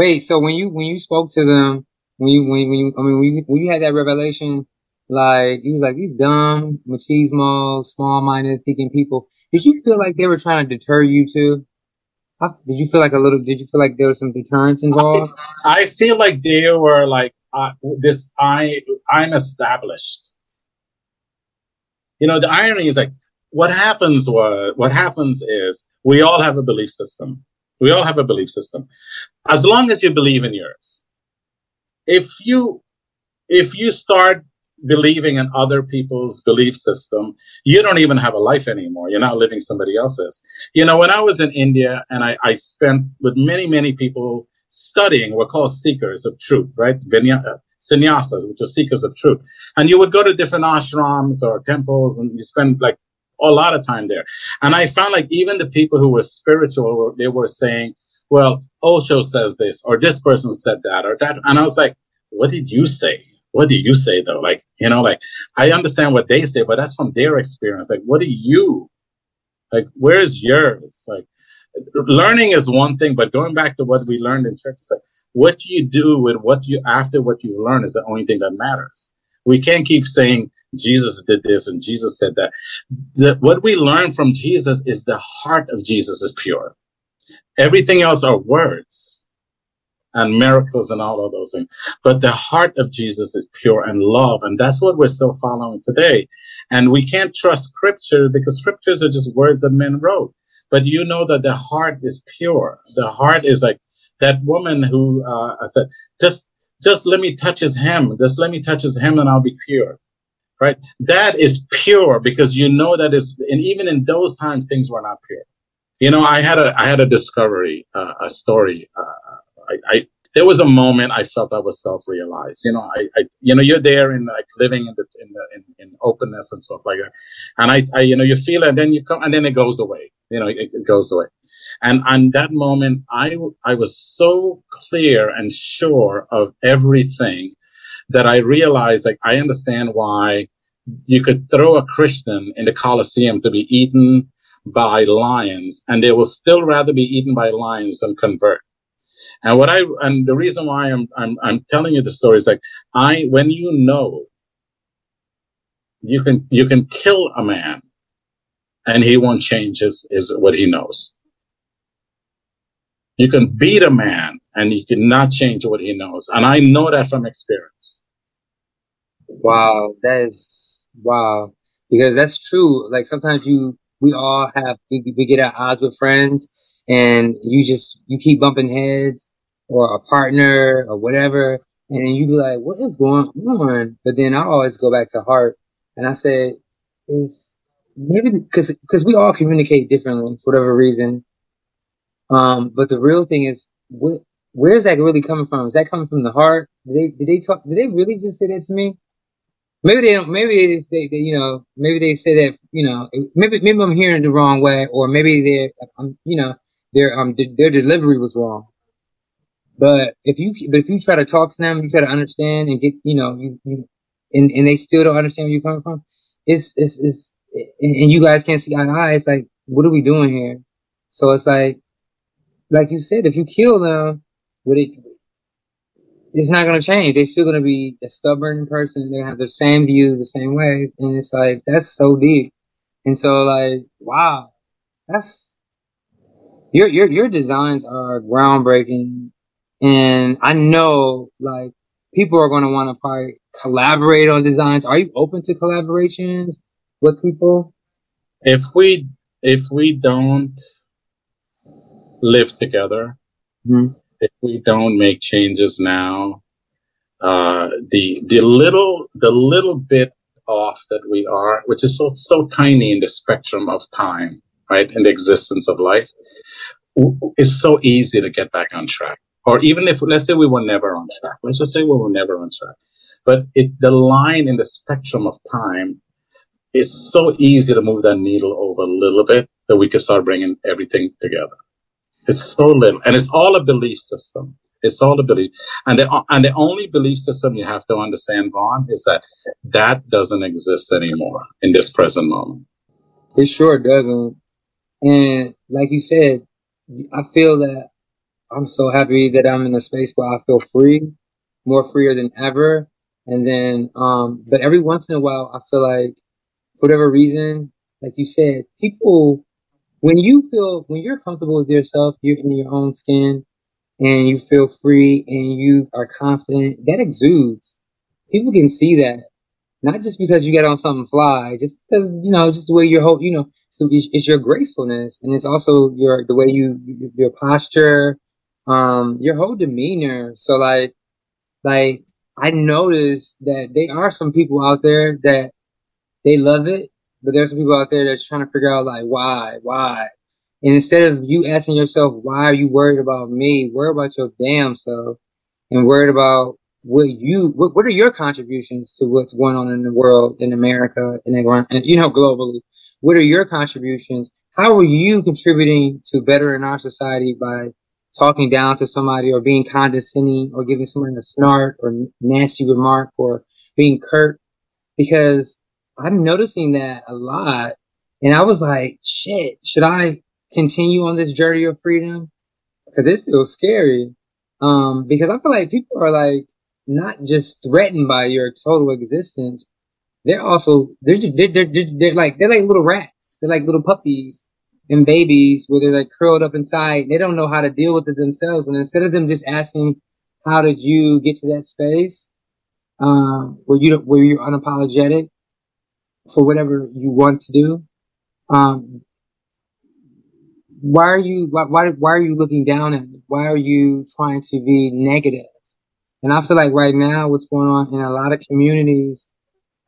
Wait, so when you when you spoke to them, when you when, when you I mean when you, when you had that revelation, like you was like these dumb, machismo, small minded thinking people. Did you feel like they were trying to deter you too? Did you feel like a little? Did you feel like there was some deterrence involved? I, I feel like they were like uh, this. I I'm established. You know, the irony is like what happens. was what happens is we all have a belief system. We all have a belief system. As long as you believe in yours, if you if you start believing in other people's belief system, you don't even have a life anymore. You're not living somebody else's. You know, when I was in India and I, I spent with many, many people studying what called seekers of truth, right? Vinya, uh, sannyasas, which are seekers of truth. And you would go to different ashrams or temples and you spend like a lot of time there. And I found like even the people who were spiritual, they were saying, well, Osho says this, or this person said that, or that. And I was like, what did you say? what do you say though? Like, you know, like I understand what they say, but that's from their experience. Like, what do you like? Where's yours? Like, learning is one thing, but going back to what we learned in church, is like, what do you do with what you after what you've learned is the only thing that matters. We can't keep saying Jesus did this and Jesus said that. The, what we learn from Jesus is the heart of Jesus is pure. Everything else are words and miracles and all of those things. But the heart of Jesus is pure and love. And that's what we're still following today. And we can't trust scripture because scriptures are just words that men wrote. But you know that the heart is pure. The heart is like that woman who uh, I said, just just let me touch his hem. Just let me touch his hem and I'll be pure. Right? That is pure because you know that is, and even in those times, things were not pure. You know, I had a, I had a discovery, uh, a story, uh, I, I there was a moment I felt I was self-realized. You know, I, I, you know, you're there in like living in the in the in, in openness and stuff like that, and I, I, you know, you feel it, and then you come, and then it goes away. You know, it, it goes away, and on that moment, I I was so clear and sure of everything that I realized, like, I understand why you could throw a Christian in the Colosseum to be eaten by lions, and they will still rather be eaten by lions than convert and what I and the reason why I'm I'm I'm telling you the story is like I when you know you can you can kill a man and he won't change his, his what he knows. You can beat a man and he cannot change what he knows. And I know that from experience. Wow, that is wow. Because that's true. Like sometimes you we all have we, we get at odds with friends and you just you keep bumping heads or a partner or whatever, and then you be like, "What is going on?" But then I always go back to heart, and I say, "Is maybe because because we all communicate differently for whatever reason." Um, but the real thing is, what where's that really coming from? Is that coming from the heart? Did they did they talk? Did they really just say that to me? Maybe they don't. Maybe they, just, they, they you know maybe they say that you know maybe maybe I'm hearing it the wrong way, or maybe they're um, you know their um de- their delivery was wrong. But if you but if you try to talk to them, you try to understand and get you know you, you and, and they still don't understand where you're coming from. It's it's it's and you guys can't see eye to eye. It's like what are we doing here? So it's like like you said, if you kill them, would it? It's not gonna change. They're still gonna be a stubborn person. They have the same views, the same ways, and it's like that's so deep. And so like wow, that's your your your designs are groundbreaking, and I know like people are going to want to probably collaborate on designs. Are you open to collaborations with people? If we if we don't live together, mm-hmm. if we don't make changes now, uh, the the little the little bit off that we are, which is so so tiny in the spectrum of time, right, in the existence of life, it's so easy to get back on track. Or even if, let's say we were never on track, let's just say we were never on track. But it, the line in the spectrum of time is so easy to move that needle over a little bit that we can start bringing everything together. It's so little, and it's all a belief system. It's all a belief, and the and the only belief system you have to understand, Vaughn, is that that doesn't exist anymore in this present moment. It sure doesn't. And like you said, I feel that I'm so happy that I'm in a space where I feel free, more freer than ever. And then, um, but every once in a while, I feel like, for whatever reason, like you said, people, when you feel, when you're comfortable with yourself, you're in your own skin and you feel free and you are confident, that exudes. People can see that. Not just because you get on something fly, just because, you know, just the way your whole, you know, so it's, it's your gracefulness and it's also your, the way you, your posture, um, your whole demeanor. So like, like I noticed that there are some people out there that they love it, but there's some people out there that's trying to figure out like why, why. And instead of you asking yourself, why are you worried about me? Worry about your damn self and worried about what you, what, what are your contributions to what's going on in the world, in America, in and, and you know, globally? What are your contributions? How are you contributing to bettering our society by talking down to somebody or being condescending or giving someone a snark or nasty remark or being curt because I'm noticing that a lot. And I was like, shit, should I continue on this journey of freedom? Because it feels scary. Um, because I feel like people are like not just threatened by your total existence. They're also, they're, they're, they're, they're like, they're like little rats. They're like little puppies and babies where they're like curled up inside. They don't know how to deal with it themselves. And instead of them just asking, how did you get to that space? Um, where you, where you're unapologetic for whatever you want to do. Um, why are you, why, why, why are you looking down at me? Why are you trying to be negative? And I feel like right now, what's going on in a lot of communities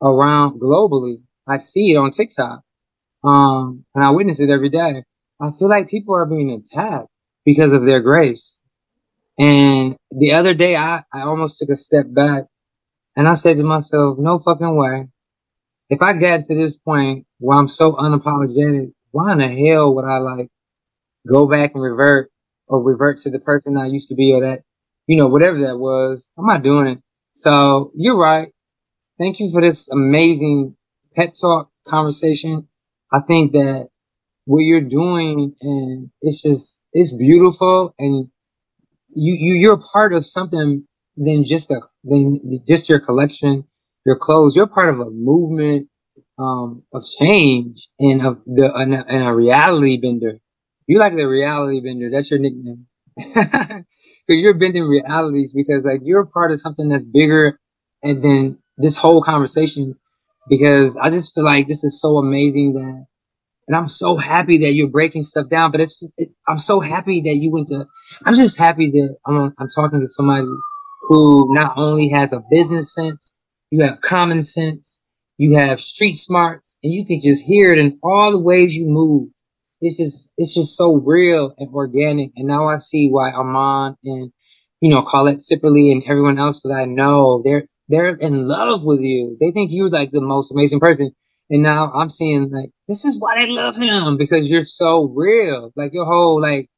around globally, I see it on TikTok um, and I witness it every day. I feel like people are being attacked because of their grace. And the other day, I, I almost took a step back and I said to myself, no fucking way. If I got to this point where I'm so unapologetic, why in the hell would I like go back and revert or revert to the person I used to be or that, you know, whatever that was? I'm not doing it. So you're right. Thank you for this amazing pep talk conversation. I think that what you're doing and it's just it's beautiful and you you you're a part of something than just a than just your collection, your clothes. You're part of a movement um, of change and of the and a, reality bender. You like the reality bender. That's your nickname. Because you're bending realities because like you're part of something that's bigger and then this whole conversation because I just feel like this is so amazing that, and I'm so happy that you're breaking stuff down. But it's, it, I'm so happy that you went to. I'm just happy that I'm, I'm talking to somebody who not only has a business sense, you have common sense, you have street smarts, and you can just hear it in all the ways you move. It's just, it's just so real and organic. And now I see why Armand and you know, Colette Sipperly and everyone else that I know, they're they're in love with you. They think you're like the most amazing person. And now I'm seeing like this is why they love him because you're so real. Like your whole like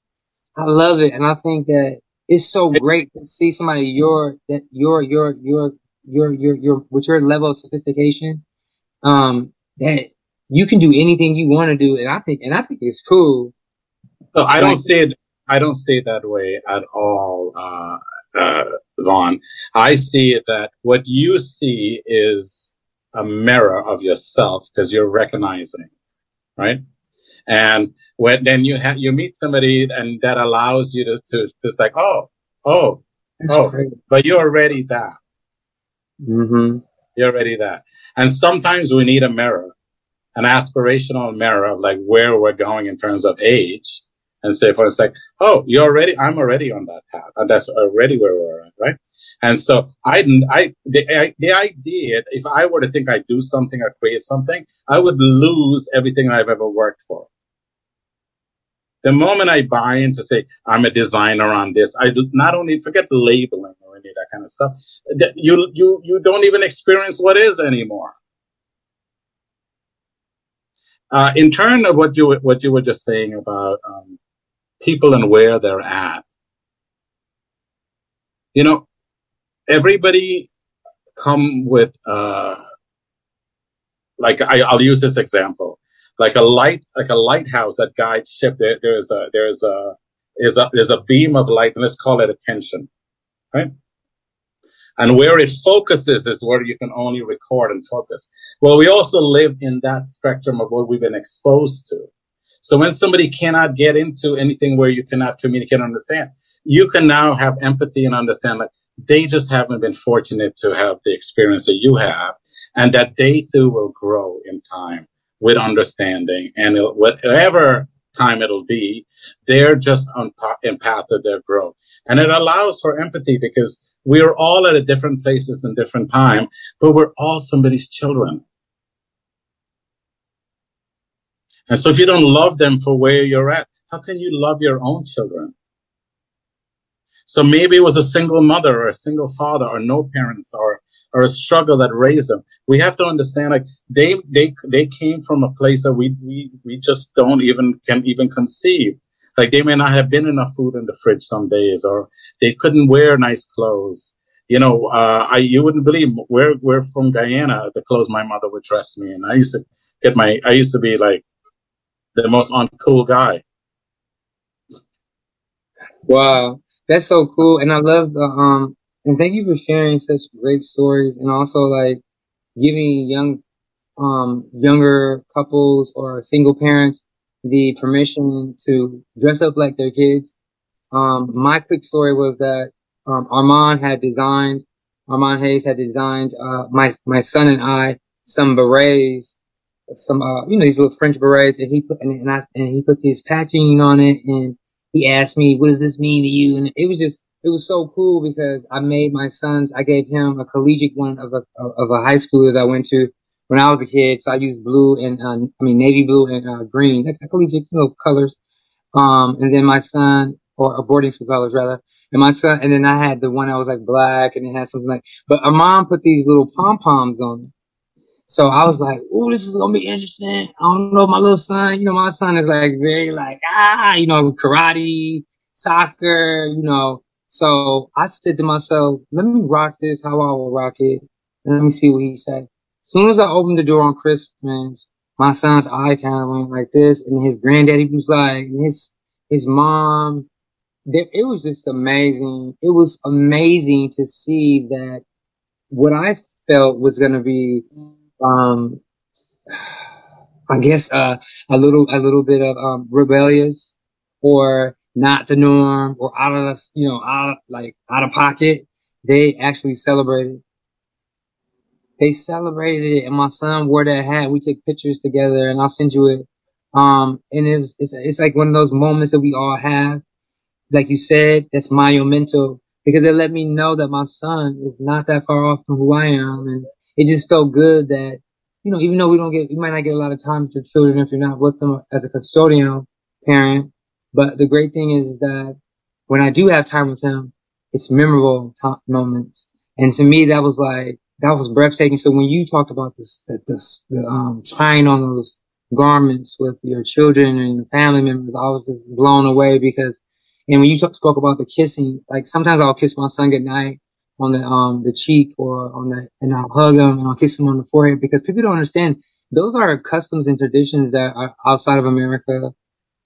I love it. And I think that it's so great to see somebody your that your your your your your your with your level of sophistication, um, that you can do anything you want to do. And I think and I think it's cool. So I don't see it I don't see it that way at all, uh, uh, Vaughn. I see that what you see is a mirror of yourself because you're recognizing, right? And when then you have you meet somebody and that allows you to to just like oh oh That's oh, great. but you're already that. Mm-hmm. You're already that. And sometimes we need a mirror, an aspirational mirror of like where we're going in terms of age and say for a sec, oh, you're already, I'm already on that path, and that's already where we're at, right? And so I, I, the, I, the idea, if I were to think I do something or create something, I would lose everything I've ever worked for. The moment I buy into say I'm a designer on this, I not only forget the labeling that kind of stuff. You you you don't even experience what is anymore. Uh, in turn of what you what you were just saying about um, people and where they're at. You know, everybody come with uh, like I, I'll use this example, like a light, like a lighthouse that guides ship. There, there's a there's a is a, is a beam of light, and let's call it attention, right? And where it focuses is where you can only record and focus. Well, we also live in that spectrum of what we've been exposed to. So when somebody cannot get into anything where you cannot communicate and understand, you can now have empathy and understand that they just haven't been fortunate to have the experience that you have and that they too will grow in time with understanding and whatever time it'll be, they're just on path of their growth. And it allows for empathy because we're all at a different places and different time, but we're all somebody's children. And so if you don't love them for where you're at, how can you love your own children? So maybe it was a single mother or a single father or no parents or or a struggle that raised them. We have to understand like they they they came from a place that we we we just don't even can even conceive. Like they may not have been enough food in the fridge some days, or they couldn't wear nice clothes. You know, uh, I you wouldn't believe we're we're from Guyana. The clothes my mother would dress me, and I used to get my I used to be like the most uncool guy. Wow, that's so cool, and I love the um. And thank you for sharing such great stories, and also like giving young, um, younger couples or single parents the permission to dress up like their kids. Um, my quick story was that um, Armand had designed, Armand Hayes had designed uh, my my son and I some berets, some uh, you know these little French berets, and he put and, and I and he put this patching on it, and he asked me, "What does this mean to you?" And it was just it was so cool because I made my sons. I gave him a collegiate one of a of a high school that I went to, when I was a kid. So I used blue and uh, I mean navy blue and uh, green, like the collegiate you know, colors. Um, and then my son, or a boarding school colors rather, and my son, and then I had the one that was like black and it had something like. But Armand put these little pom poms on. So I was like, "Oh, this is gonna be interesting." I don't know, my little son. You know, my son is like very like ah, you know, karate, soccer, you know. So I said to myself, "Let me rock this how I will rock it, and let me see what he said." Soon as I opened the door on Christmas, my son's eye kind of went like this, and his granddaddy was like, and his his mom. It was just amazing. It was amazing to see that what I felt was going to be, um, I guess, uh, a little a little bit of um, rebellious or not the norm or out of you know out like out of pocket. They actually celebrated they celebrated it, and my son wore that hat. We took pictures together, and I'll send you it. Um, and it's it's it's like one of those moments that we all have, like you said, that's monumental because it let me know that my son is not that far off from who I am, and it just felt good that you know, even though we don't get, you might not get a lot of time with your children if you're not with them as a custodial parent. But the great thing is, is that when I do have time with him, it's memorable t- moments. And to me, that was like, that was breathtaking. So when you talked about this, the, this, the, um, trying on those garments with your children and family members, I was just blown away because, and when you talk, spoke about the kissing, like sometimes I'll kiss my son goodnight on the, um, the cheek or on the, and I'll hug him and I'll kiss him on the forehead because people don't understand those are customs and traditions that are outside of America.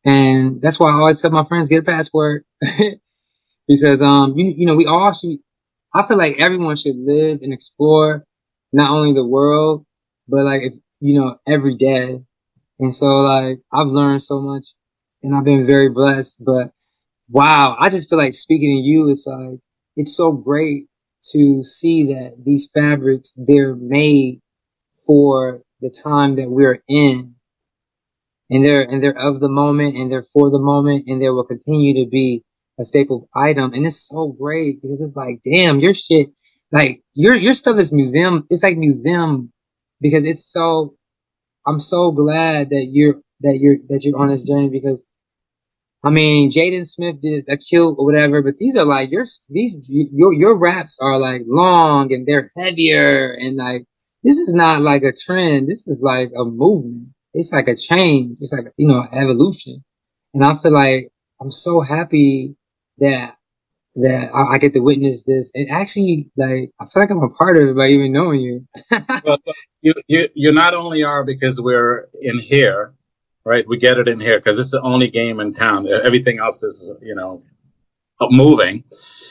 And that's why I always tell my friends, get a passport. because, um, you, you know, we all should, I feel like everyone should live and explore not only the world, but like if you know every day. And so like I've learned so much, and I've been very blessed. But wow, I just feel like speaking to you, it's like it's so great to see that these fabrics they're made for the time that we're in and they're and they're of the moment and they're for the moment and they will continue to be a staple item. And it's so great because it's like, damn, your shit, like your your stuff is museum. It's like museum because it's so. I'm so glad that you're that you're that you're on this journey because I mean, Jaden Smith did a kill or whatever, but these are like your these your your wraps are like long and they're heavier and like this is not like a trend. This is like a movement. It's like a change. It's like you know evolution, and I feel like I'm so happy that that I, I, get to witness this and actually like I feel like I'm a part of it by even knowing you. well, you, you you not only are because we're in here, right? We get it in here because it's the only game in town. Everything else is, you know, moving.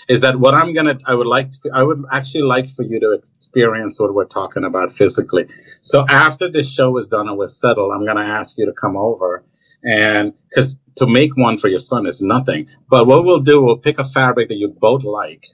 Is that what I'm gonna? I would like. To, I would actually like for you to experience what we're talking about physically. So after this show is done and we're settled, I'm gonna ask you to come over and because to make one for your son is nothing. But what we'll do, we'll pick a fabric that you both like,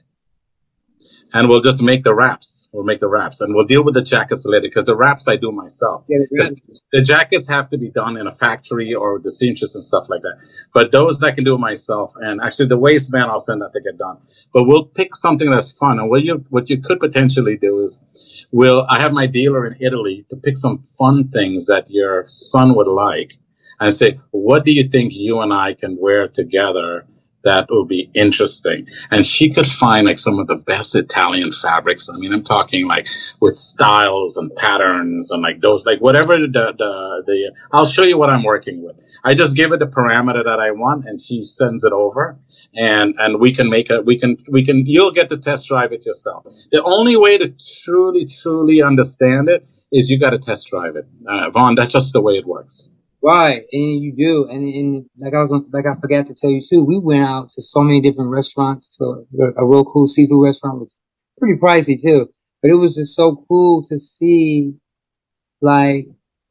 and we'll just make the wraps We'll make the wraps and we'll deal with the jackets later because the wraps I do myself. Yeah, the, the, jackets have to be done in a factory or the seamstress and stuff like that. But those I can do myself. And actually the waistband I'll send that to get done. But we'll pick something that's fun. And what you what you could potentially do is we'll I have my dealer in Italy to pick some fun things that your son would like and say, what do you think you and I can wear together that would be interesting. And she could find like some of the best Italian fabrics. I mean, I'm talking like with styles and patterns and like those, like whatever the, the, the, I'll show you what I'm working with. I just give it the parameter that I want and she sends it over and, and we can make it, we can, we can, you'll get to test drive it yourself. The only way to truly, truly understand it is you got to test drive it. Uh, Vaughn, that's just the way it works. Right, and you do, and and like I was like I forgot to tell you too. We went out to so many different restaurants to a, a real cool seafood restaurant. Was pretty pricey too, but it was just so cool to see, like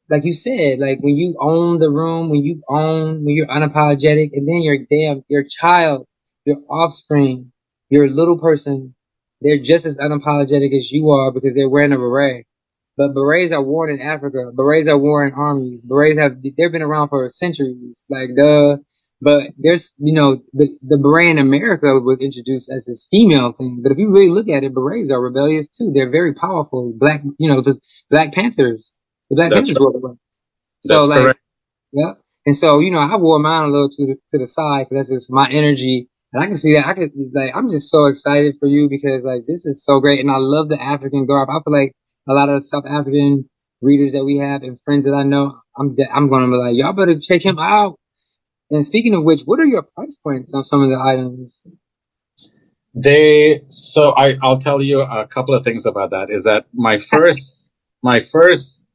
like you said, like when you own the room, when you own, when you're unapologetic, and then your damn your child, your offspring, your little person, they're just as unapologetic as you are because they're wearing a beret. But berets are worn in Africa. Berets are worn in armies. Berets have they've been around for centuries. Like the but there's you know the, the beret in America was introduced as this female thing. But if you really look at it, berets are rebellious too. They're very powerful. Black you know the Black Panthers. The Black That's Panthers wore berets. So like correct. yeah. And so you know I wore mine a little to the to the side because that's just my energy. And I can see that. I could like I'm just so excited for you because like this is so great, and I love the African garb. I feel like a lot of South African readers that we have and friends that I know, I'm de- I'm going to be like, y'all better check him out. And speaking of which, what are your price points on some of the items? They so I I'll tell you a couple of things about that. Is that my first my first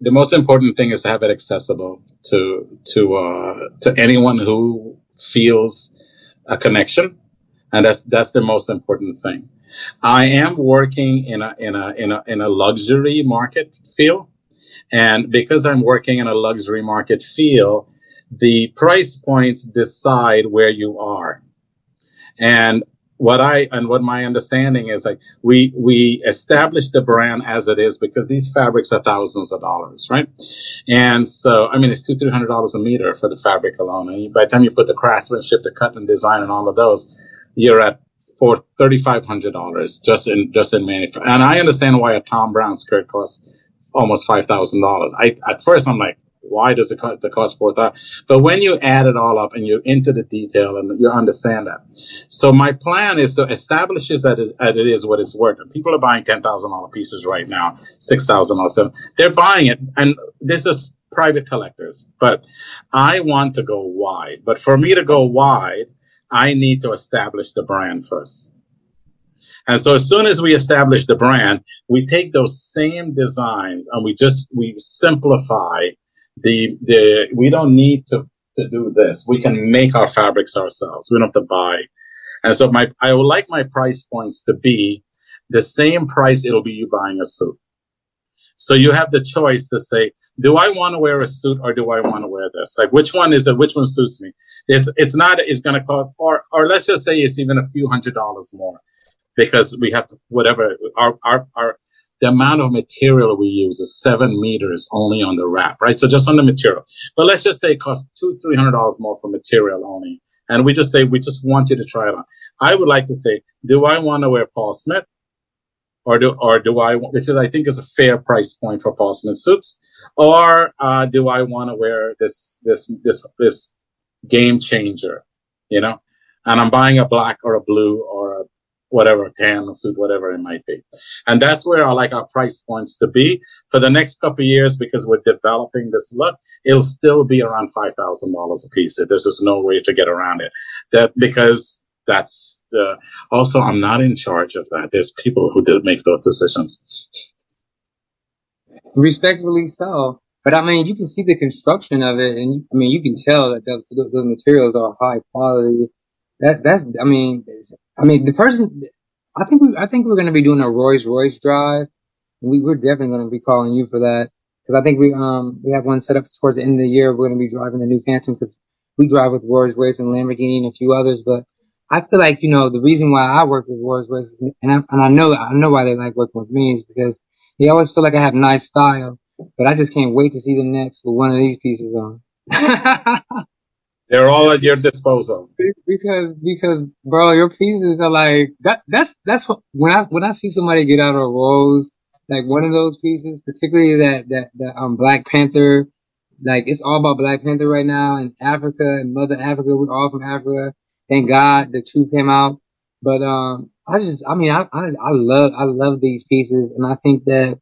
the most important thing is to have it accessible to to uh, to anyone who feels a connection, and that's that's the most important thing. I am working in a in a in a in a luxury market field, and because I'm working in a luxury market field, the price points decide where you are. And what I and what my understanding is like we we establish the brand as it is because these fabrics are thousands of dollars, right? And so I mean it's two three hundred dollars a meter for the fabric alone. And by the time you put the craftsmanship, the cut and design, and all of those, you're at for thirty five hundred dollars just in just in manufacturing. And I understand why a Thom Browne skirt costs almost five thousand dollars. I at first I'm like, why does it cost the cost four thousand? But when you add it all up and you're into the detail and you understand that, so my plan is to establish is that it, that it is what it's worth. And people are buying ten thousand dollar pieces right now, six thousand dollars. They're buying it, and this is private collectors. But I want to go wide. But for me to go wide, I need to establish the brand first. And so as soon as we establish the brand, we take those same designs and we just we simplify the the we don't need to to do this. We can make our fabrics ourselves. We don't have to buy. And so my I would like my price points to be the same price it'll be you buying a suit. So you have the choice to say, do I want to wear a suit or do I want to wear this? Like, which one is it? Which one suits me? It's, it's not, it's going to cost, or, or let's just say it's even a few hundred dollars more because we have to, whatever, our, our, our, the amount of material we use is seven meters only on the wrap, right? So just on the material. But let's just say it costs two, three hundred dollars more for material only. And we just say, we just want you to try it on. I would like to say, do I want to wear Paul Smith? Or do or do I which is I think is a fair price point for Paul suits, or uh, do I want to wear this this this this game changer, you know? And I'm buying a black or a blue or a whatever tan suit, whatever it might be, and that's where I like our price points to be for the next couple years because we're developing this look. It'll still be around five thousand dollars a piece. There's just no way to get around it. That because that's uh, also, I'm not in charge of that. There's people who did make those decisions. Respectfully so. But I mean, you can see the construction of it, and I mean, you can tell that those, those materials are high quality. That that's, I mean, I mean, the person, I think we, I think we're going to be doing a Rolls Royce drive. We we're definitely going to be calling you for that because I think we um we have one set up towards the end of the year. We're going to be driving the new Phantom because we drive with Rolls Royce and Lamborghini and a few others. But I feel like you know the reason why I work with Rolls Royce, and I, and I know I know why they like working with me is because they always feel like I have nice style but I just can't wait to see them next with one of these pieces on. They're all at your disposal. Because because bro, your pieces are like that. That's that's what when I when I see somebody get out of Rolls like one of those pieces, particularly that that that um Black Panther. Like it's all about Black Panther right now in Africa and Mother Africa. We're all from Africa. Thank God the truth came out. But um, I just, I mean, I, I, I love, I love these pieces, and I think that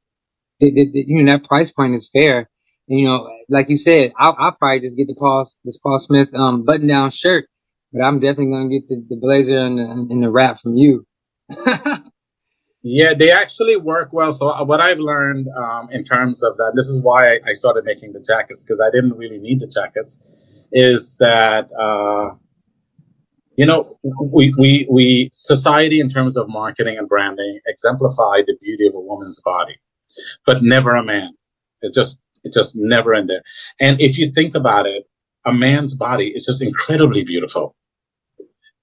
you know that price point is fair. And, you know, like you said, I'll, I'll probably just get the Paul this Paul Smith um, button down shirt, but I'm definitely gonna get the, the blazer and the, and the wrap from you. yeah, they actually work well. So uh, what I've learned um, in terms of that, this is why I, I started making the jackets because I didn't really need the jackets. Is that uh, you know we, we we society in terms of marketing and branding exemplify the beauty of a woman's body but never a man. It just it's just never in there. And if you think about it, a man's body is just incredibly beautiful.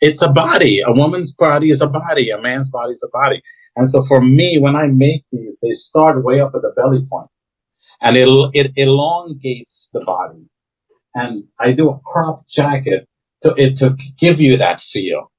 It's a body. A woman's body is a body. A man's body is a body. And so for me, when I make these, they start way up at the belly point, and it it elongates the body. And I do a crop jacket to it to give you that feel.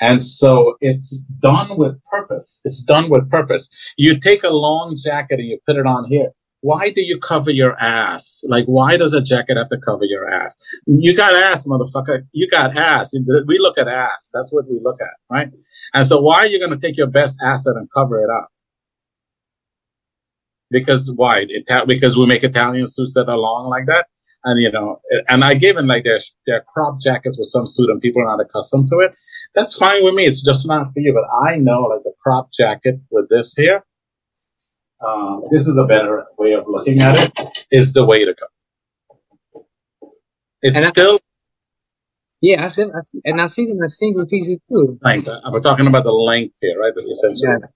And so it's done with purpose. It's done with purpose. You take a long jacket and you put it on here. Why do you cover your ass? Like, why does a jacket have to cover your ass? You got ass, motherfucker. You got ass. We look at ass. That's what we look at, right? And so why are you going to take your best asset and cover it up? Because why? It, because we make Italian suits that are long like that and you know, and I gave them like their their crop jackets with some suit, and people are not accustomed to it. That's fine with me. It's just not for you. But I know like the crop jacket with this here. Um, this is a better way of looking at it. Is the way to go. It's and still. I, yeah, I see, I see, and I see them as single pieces too. Length. We're talking about the length here, right? Essentially. Yeah.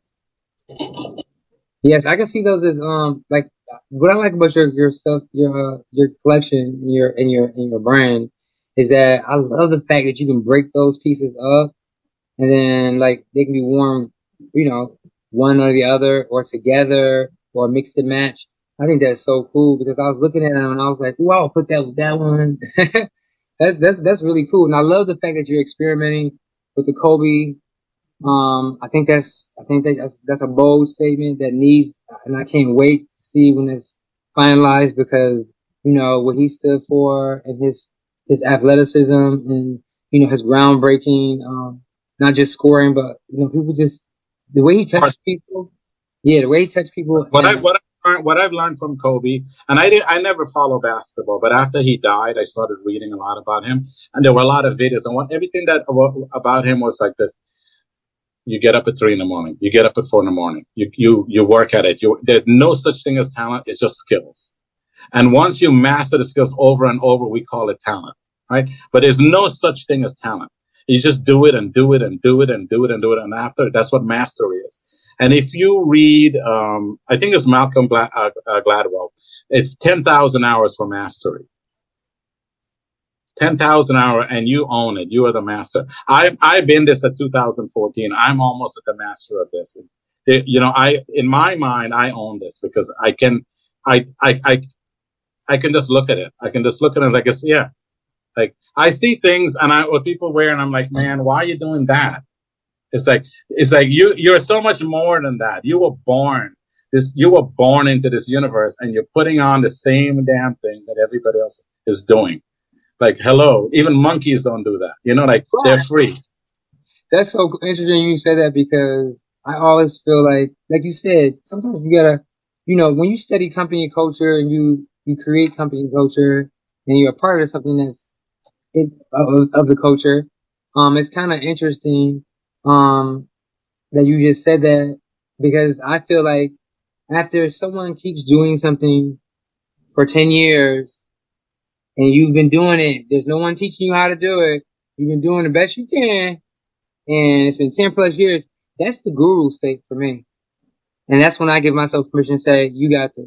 Yes, I can see those as um like what I like about your your stuff, your uh, your collection, your and your and your brand is that I love the fact that you can break those pieces up, and then like they can be worn, you know, one or the other, or together, or mix and match. I think that's so cool because I was looking at them and I was like, "Wow, put that with that one." that's that's that's really cool, and I love the fact that you're experimenting with the Kobe um, I think that's I think that that's, that's a bold statement that needs, and I can't wait to see when it's finalized because you know what he stood for and his his athleticism and you know his groundbreaking, um, not just scoring, but you know people just the way he touched people. Yeah, the way he touched people. What I what I learned, what I've learned from Kobe, and I did I never follow basketball, but after he died, I started reading a lot about him, and there were a lot of videos, and what everything that about him was like this you get up at three in the morning. You get up at four in the morning. You you you work at it. You there's no such thing as talent. It's just skills. And once you master the skills over and over, we call it talent, right? But there's no such thing as talent. You just do it and do it and do it and do it and do it. And after, that's what mastery is. And if you read, um, I think it's Malcolm uh, uh, Gladwell, it's 10,000 hours for mastery. 10,000 hour and you own it. You are the master. I, I've been this at 2014. I'm almost at the master of this. It, you know, I, in my mind, I own this because I can, I, I, I, I can just look at it. I can just look at it like it's, yeah. Like I see things and I, what people wear and I'm like, man, why are you doing that? It's like, it's like you, you're so much more than that. You were born this, you were born into this universe and you're putting on the same damn thing that everybody else is doing. Like, hello, even monkeys don't do that. You know, like they're free. That's so interesting you said that because I always feel like, like you said, sometimes you gotta, you know, when you study company culture and you you create company culture and you're a part of something that's it, of, of the culture, um, it's kind of interesting, um, that you just said that because I feel like after someone keeps doing something for 10 years and you've been doing it, there's no one teaching you how to do it. You've been doing the best you can. And it's been 10 plus years. That's the guru state for me. And that's when I give myself permission to say, you got this.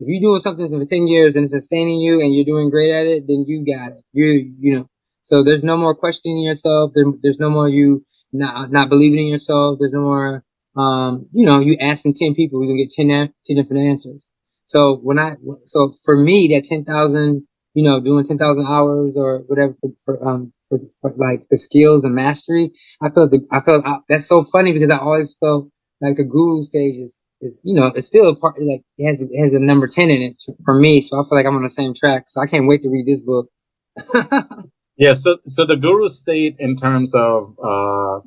If you're doing something for 10 years and it's sustaining you and you're doing great at it, then you got it. You, you know, so there's no more questioning yourself. There, there's no more you not, not believing in yourself. There's no more, um, you know, you asking 10 people, we're going to get 10, 10 different answers. So when I, so for me, that 10,000, you know, doing 10,000 hours or whatever for, for, um, for, for, like the skills and mastery, I felt the, I felt I, that's so funny because I always felt like the guru stage is, is, you know, it's still a part, like it has, it has a number 10 in it for me. So I feel like I'm on the same track. So I can't wait to read this book. yeah. So, so the guru state in terms of, uh,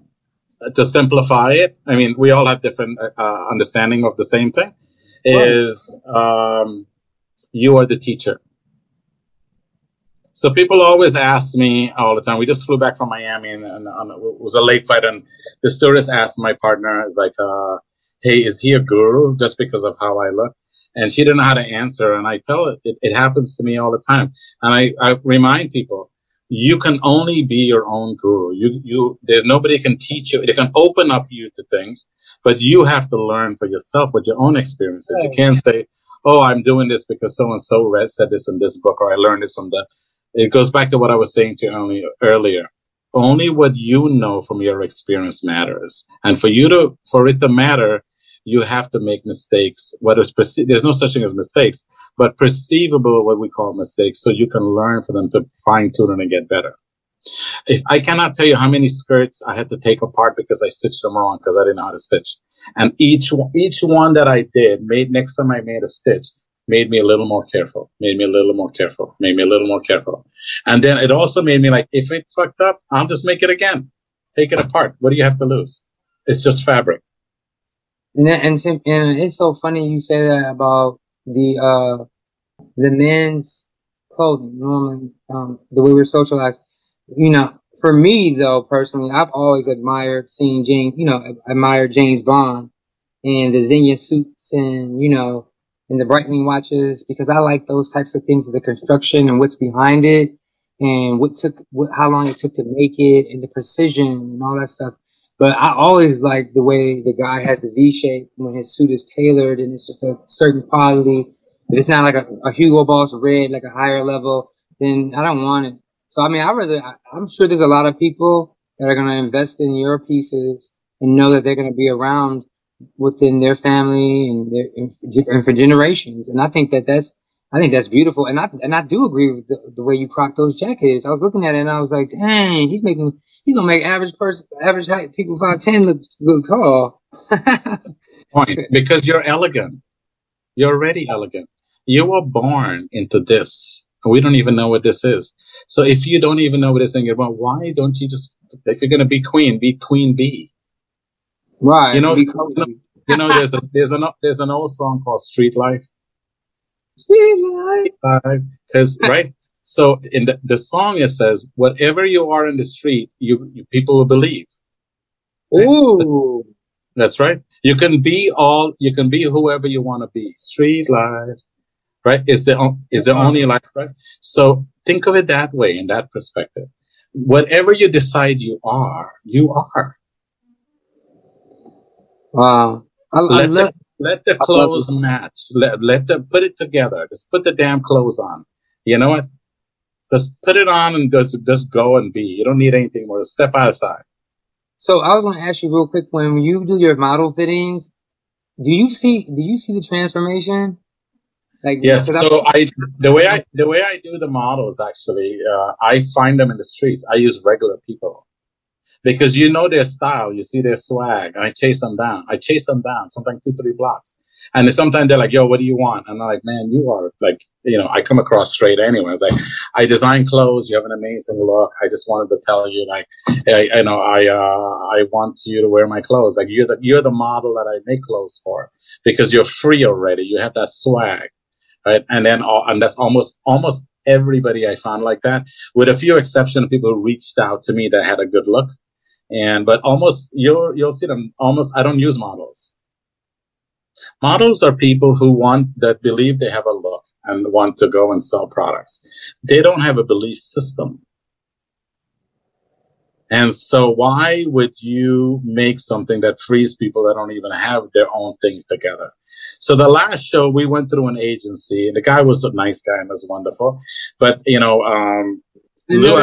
to simplify it, I mean, we all have different uh, understanding of the same thing. Is um, you are the teacher. So people always ask me all the time. We just flew back from Miami, and, and, it was a late flight, and the stewardess asked my partner, "Is like, uh, hey, is he a guru just because of how I look?" And she didn't know how to answer, and I tell it, it, it happens to me all the time, and I, I remind people, you can only be your own guru. You, you, there's nobody can teach you. It can open up you to things, but you have to learn for yourself with your own experiences. Right. You can't say, "Oh, I'm doing this because so and so read said this in this book, or I learned this from the." It goes back to what I was saying to you earlier. Only what you know from your experience matters, and for you to, for it to matter, you have to make mistakes. Whether it's perce- there's no such thing as mistakes, but perceivable, what we call mistakes, so you can learn for them to fine tune and get better. If I cannot tell you how many skirts I had to take apart because I stitched them wrong because I didn't know how to stitch, and each each one that I did made next time I made a stitch made me a little more careful, made me a little more careful, made me a little more careful, and then it also made me like if it fucked up, I'll just make it again, take it apart. What do you have to lose? It's just fabric. And that, and, and it's so funny you say that about the uh the men's clothing normally um the way we're socialized you know, for me though, personally, I've always admired seeing James, you know, admired James Bond and the Zegna suits and, you know, and the Breitling watches because I like those types of things, the construction and what's behind it and what took, what, how long it took to make it and the precision and all that stuff. But I always like the way the guy has the V shape when his suit is tailored and it's just a certain quality. If it's not like a, a Hugo Boss red, like a higher level, then I don't want it. So I mean, I rather I'm sure there's a lot of people that are going to invest in your pieces and know that they're going to be around within their family and their and for generations. And I think that that's I think that's beautiful. And I and I do agree with the, the way you crop those jackets. I was looking at it and I was like, dang, he's making he's gonna make average person average height people five ten look look tall. Point because you're elegant. You're already elegant. You were born into this we don't even know what this is. So if you don't even know what it's thinking about, why don't you just, if you're going to be queen, be queen bee? Right. You know, you know, you know, there's a, there's an, there's an old song called Street Life. Street Life. Because, right? So in the, the song, it says, whatever you are in the street, you, you people will believe. Right? Ooh. That's right. You can be all, you can be whoever you want to be. Street life, right? Is the is the only life, right? So think of it that way, in that perspective. Whatever you decide you are, you are. Wow. I, let, I the, let the clothes match. Let, let them put it together. Just put the damn clothes on. You know what? Just put it on and just, just go and be. You don't need anything more. Step outside. So I was going to ask you real quick when you do your model fittings, do you see do you see the transformation? Like yes, so I the way I the way I do the models actually, uh, I find them in the streets. I use regular people because you know their style, you see their swag, I chase them down. I chase them down, sometimes two, three blocks, and sometimes they're like, "Yo, what do you want?" And I'm like, "Man, you are like, you know, I come across straight anyway." It's like, I design clothes. You have an amazing look. I just wanted to tell you, like, I, you know, I uh, I want you to wear my clothes. Like, you're the you're the model that I make clothes for because you're free already. You have that swag right? And then, and that's almost, almost everybody I found like that, with a few exceptions, people reached out to me that had a good look. And, but almost, you'll, you'll see them almost, I don't use models. Models are people who want that believe they have a look and want to go and sell products. They don't have a belief system. And so, why would you make something that frees people that don't even have their own things together? So, the last show we went through an agency, and the guy was a nice guy and was wonderful. But you know, um, Lou,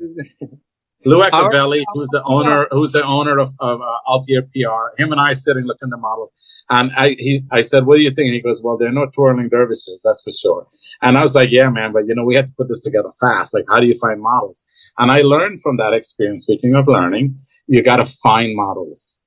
Lou Acavelli, who's the owner, who's the owner of, of uh, Altier PR, him and I sitting looking at the model, and I he I said, "What do you think?" And he goes, "Well, there are no twirling dervishes, that's for sure." And I was like, "Yeah, man, but you know, we had to put this together fast. Like, how do you find models?" And I learned from that experience. Speaking of learning, you got to find models.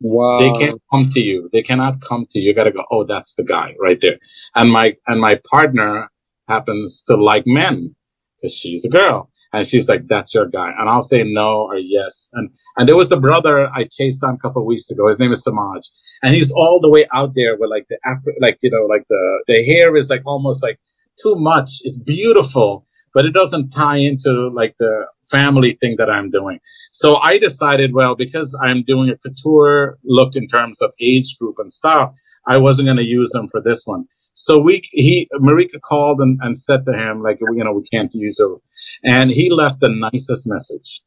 Wow. They can't come to you. They cannot come to you. You got to go. Oh, that's the guy right there. And my and my partner happens to like men because she's a girl. And she's like, that's your guy. And I'll say no or yes. And and there was a brother I chased down a couple weeks ago. His name is Samaj. And he's all the way out there with like the after like, you know, like the the hair is like almost like too much. It's beautiful, but it doesn't tie into like the family thing that I'm doing. So I decided, well, because I'm doing a couture look in terms of age group and style, I wasn't going to use them for this one. So we he Marika called and, and said to him like you know we can't use her, and he left the nicest message,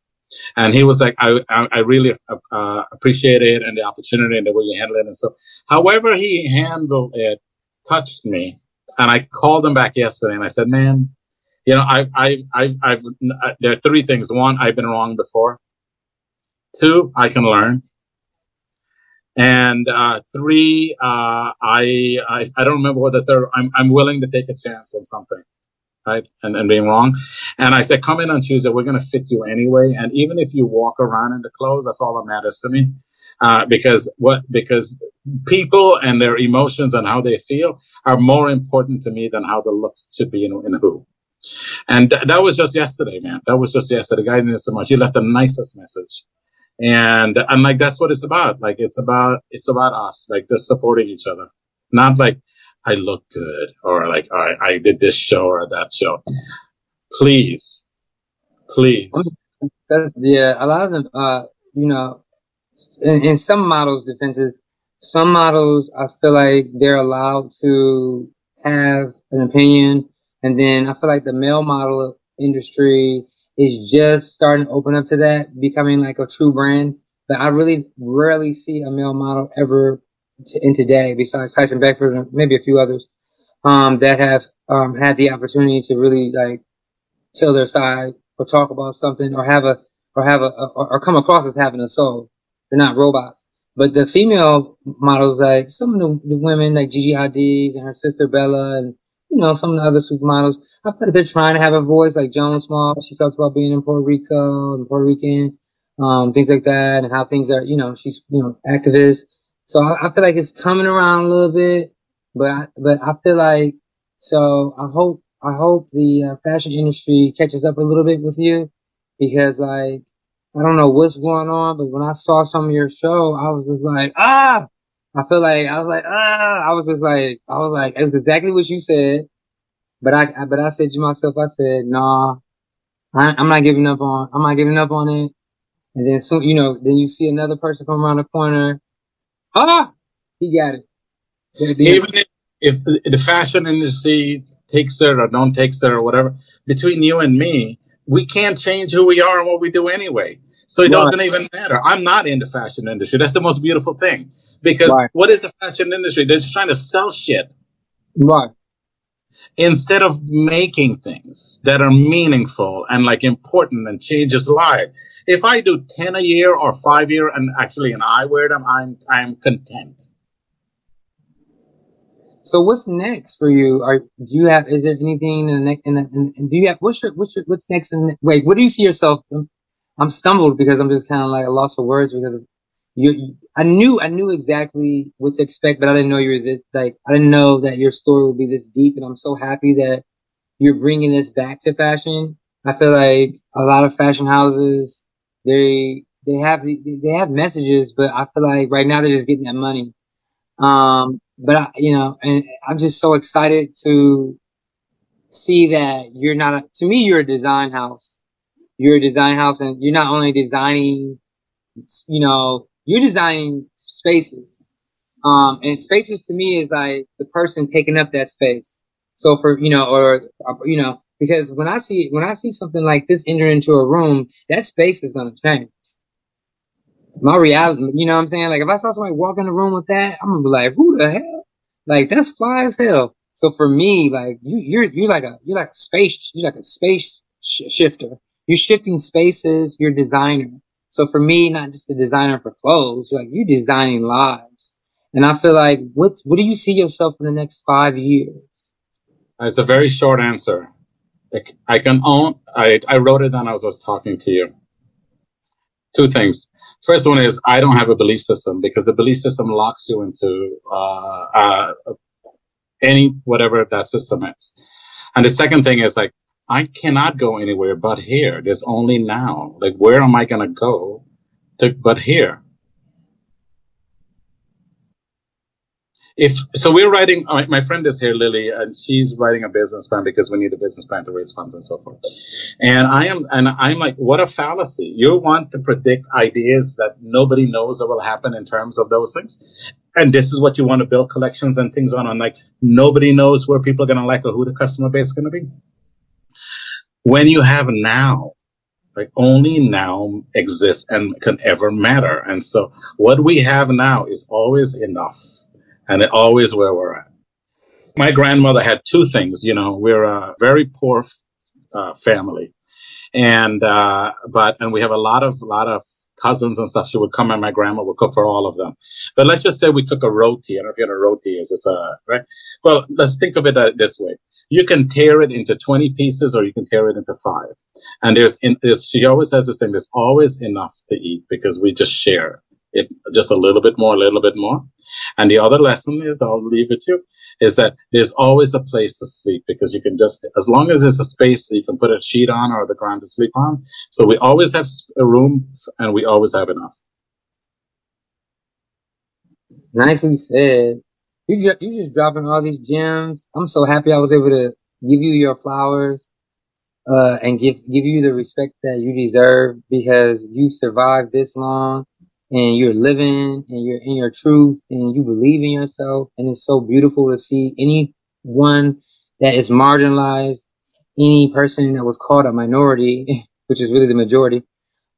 and he was like I I, I really uh, appreciate it and the opportunity and the way you handle it and so. However he handled it touched me, and I called him back yesterday and I said man, you know I I I I've uh, there are three things. One I've been wrong before, two I can learn, and uh, three, uh, I, I I don't remember what the third. I'm I'm willing to take a chance on something, right? And and being wrong. And I said, come in on Tuesday. We're gonna fit you anyway. And even if you walk around in the clothes, that's all that matters to me. Uh, because what because people and their emotions and how they feel are more important to me than how the looks should be in, in who. And th- that was just yesterday, man. That was just yesterday. The guy didn't so much. He left the nicest message and I'm like that's what it's about. Like it's about it's about us. Like just supporting each other. Not like i look good or like I, I did this show or that show. Please. Please. That's yeah a lot of them uh you know in, in some models defenses some models i feel like they're allowed to have an opinion. And then i feel like the male model industry is just starting to open up to that, becoming like a true brand. But I really rarely see a male model ever in today, besides Tyson Beckford and maybe a few others, um, that have um, had the opportunity to really like tell their side or talk about something or have a or have a, a or come across as having a soul. They're not robots. But the female models, like some of the, the women, like Gigi Hadid and her sister Bella, and you know, some of the other supermodels. I feel like they're trying to have a voice, like Joan Smalls. She talks about being in Puerto Rico and Puerto Rican, um, things like that, and how things are, you know, she's, you know, activist. So I, I feel like it's coming around a little bit, but I, but I feel like so I hope I hope the uh, fashion industry catches up a little bit with you because like I don't know what's going on, but when I saw some of your show, I was just like ah I feel like I was like, ah, I was just like, I was like, it's exactly what you said. But I, I but I said to myself, I said, nah, I, am not giving up on, I'm not giving up on it. And then soon, you know, then you see another person come around the corner. Ah, he got it. Even if, if the, the fashion industry takes it or don't take it or whatever, between you and me, we can't change who we are and what we do anyway. So it right. doesn't even matter. I'm not in the fashion industry. That's the most beautiful thing. Because right. what is the fashion industry? They're just trying to sell shit. Right. Instead of making things that are meaningful and like important and changes life. If I do 10 a year or five year and actually and I wear them, I'm I'm content. So what's next for you? Are do you have? Is there anything in the next? In the, in, do you have? What's your? What's your? What's next? In the, wait, what do you see yourself? Um, I'm, stumbled because I'm just kind of like a loss of words because of you, I knew I knew exactly what to expect, but I didn't know you were this like I didn't know that your story would be this deep, and I'm so happy that you're bringing this back to fashion. I feel like a lot of fashion houses they they have they have messages, but I feel like right now they're just getting that money. Um, but I, you know, and I'm just so excited to see that you're not a, to me you're a design house. You're a design house, and you're not only designing, you know, you're designing spaces. Um, and spaces to me is like the person taking up that space. So for, you know, or, you know, because when I see, when I see something like this enter into a room, that space is going to change. My reality, you know what I'm saying? Like if I saw somebody walk in the room with that, I'm gonna be like, who the hell? Like that's fly as hell. So for me, like you, you're, you're like a, you're like a space, you're like a space sh- shifter. You're shifting spaces. You're a designer. So for me, not just a designer for clothes, like you're designing lives. And I feel like what's what do you see yourself in the next five years? It's a very short answer. I can own. I I wrote it down as I was talking to you. Two things. First one is I don't have a belief system because the belief system locks you into uh, uh, any whatever that system is. And the second thing is like I cannot go anywhere but here. There's only now. Like where am I gonna go to but here? if so we're writing my friend is here lily and she's writing a business plan because we need a business plan to raise funds and so forth and i am and i'm like what a fallacy you want to predict ideas that nobody knows that will happen in terms of those things and this is what you want to build collections and things on on like nobody knows where people are going to like or who the customer base is going to be when you have now like only now exists and can ever matter and so what we have now is always enough and it always where we're at. My grandmother had two things. You know, we're a very poor uh, family, and uh, but and we have a lot of lot of cousins and stuff. She would come and my grandma would cook for all of them. But let's just say we cook a roti. I don't know if you know a roti is. It's a right. Well, let's think of it uh, this way. You can tear it into 20 pieces or you can tear it into five. And there's, in, there's she always has this thing, there's always enough to eat because we just share it just a little bit more, a little bit more. And the other lesson is, I'll leave it to you, is that there's always a place to sleep because you can just, as long as there's a space that you can put a sheet on or the ground to sleep on. So we always have a room and we always have enough. Nicely said. You just, you just dropping all these gems. I'm so happy I was able to give you your flowers, uh, and give, give you the respect that you deserve because you survived this long and you're living and you're in your truth and you believe in yourself. And it's so beautiful to see anyone that is marginalized, any person that was called a minority, which is really the majority.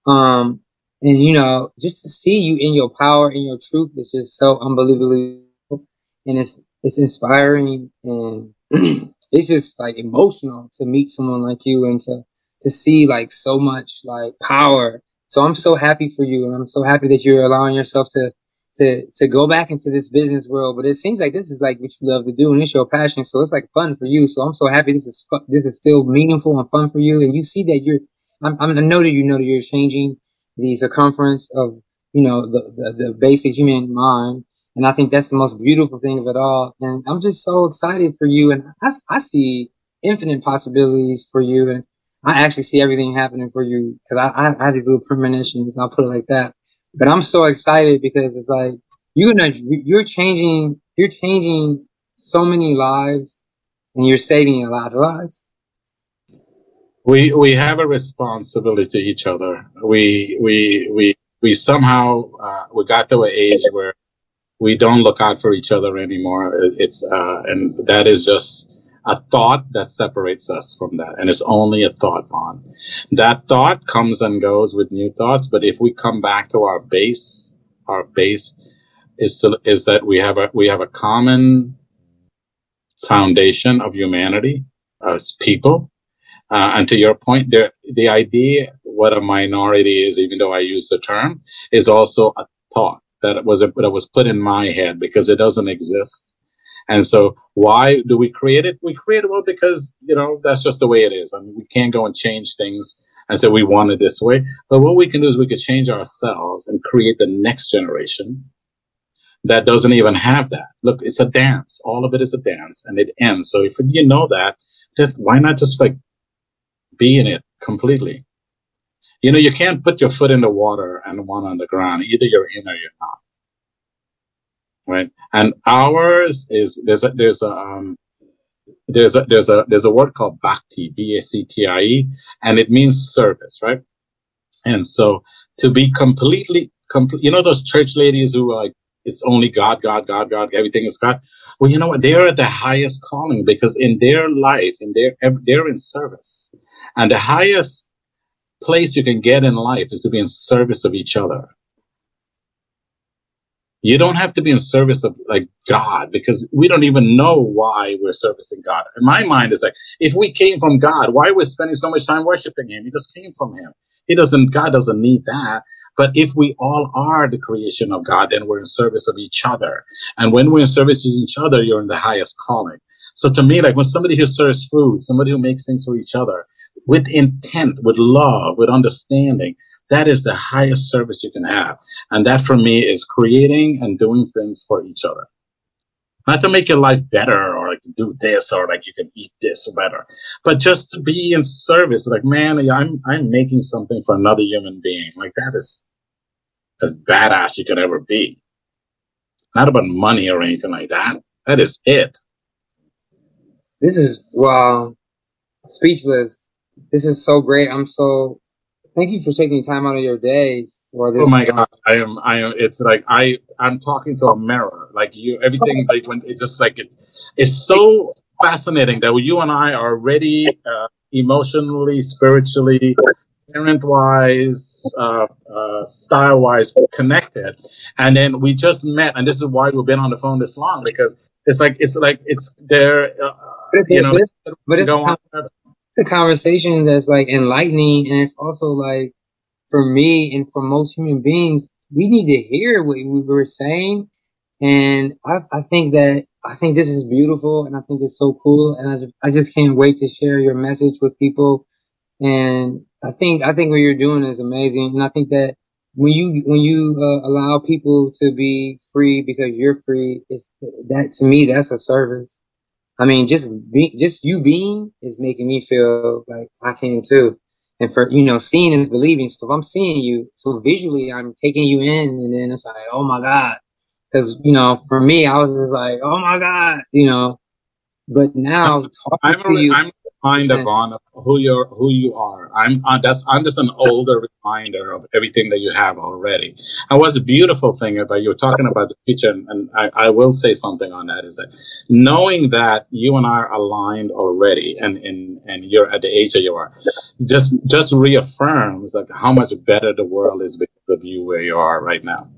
Um, and you know, just to see you in your power and your truth is just so unbelievably, and it's, it's inspiring and it's just like emotional to meet someone like you and to, to see like so much like power so I'm so happy for you, and I'm so happy that you're allowing yourself to to to go back into this business world. But it seems like this is like what you love to do, and it's your passion. So it's like fun for you. So I'm so happy this is fu- this is still meaningful and fun for you, and you see that you're. I'm, I know that you know that you're changing the circumference of you know the, the the basic human mind, and I think that's the most beautiful thing of it all. And I'm just so excited for you, and I, I see infinite possibilities for you, and I actually see everything happening for you because I, I, I have these little premonitions. I'll put it like that. But I'm so excited because it's like you're gonna you're changing you're changing so many lives and you're saving a lot of lives. We we have a responsibility to each other. We we we we somehow uh, we got to an age where we don't look out for each other anymore. It's uh, and that is just a thought that separates us from that. And it's only a thought, Vaughn. That thought comes and goes with new thoughts. But if we come back to our base, our base is, to, is that we have a, we have a common foundation of humanity as people. Uh, and to your point, there, the idea what a minority is, even though I use the term, is also a thought that was a, that was put in my head because it doesn't exist and so why do we create it? We create it well because, you know, that's just the way it is. I mean, we can't go and change things and say we want it this way. But what we can do is we could change ourselves and create the next generation that doesn't even have that. Look, it's a dance. All of it is a dance and it ends. So if you know that, then why not just like be in it completely? You know, you can't put your foot in the water and one on the ground. Either you're in or you're not right? And ours is there's a there's a um, there's a there's a there's a word called bhakti, b-a-c-t-i-e, and it means service, right? And so to be completely complete, you know those church ladies who are like it's only God, God, God, God. Everything is God. Well, you know what? They're at the highest calling because in their life, in their they're in service, and the highest place you can get in life is to be in service of each other. You don't have to be in service of like God because we don't even know why we're servicing God. In my mind, it's like if we came from God, why are we spending so much time worshiping Him? He just came from Him. He doesn't. God doesn't need that. But if we all are the creation of God, then we're in service of each other. And when we're in service of each other, you're in the highest calling. So to me, like when somebody who serves food, somebody who makes things for each other with intent, with love, with understanding, that is the highest service you can have. And that for me is creating and doing things for each other. Not to make your life better or like do this or like you can eat this or better, but just to be in service. Like, man, I'm, I'm making something for another human being. Like that is as badass you could ever be. Not about money or anything like that. That is it. This is wow, speechless. This is so great. I'm so thank you for taking time out of your day for this. Oh my god, I am. I am. It's like I. I'm talking to a mirror. Like you, everything. Like when it just like it. It's so fascinating that you and I are already uh, emotionally, spiritually, parent wise, uh, uh, style wise connected. And then we just met, and this is why we've been on the phone this long because it's like it's like it's there. Uh, you know, but it's, a conversation that's like enlightening, and it's also like for me and for most human beings, we need to hear what we were saying. And I, I think that I think this is beautiful, and I think it's so cool, and I just, I just can't wait to share your message with people and I think I think what you're doing is amazing, and I think that when you when you uh, allow people to be free because you're free, it's that to me that's a service. I mean, just be, just you being is making me feel like I can too. And for you know, seeing is believing. So if I'm seeing you, so visually I'm taking you in, and then it's like, oh my god, because you know, for me, I was just like, oh my god, you know. But now talking I'm, to you, I'm kind of on who you're who you are. I'm uh, that's i'm just an older reminder of everything that you have already. And what's a beautiful thing about you're talking about the future and, and I, I, will say something on that is that knowing that you and i are aligned already and and, and you're at the age that you are just just reaffirms like how much better the world is because of you where you are right now.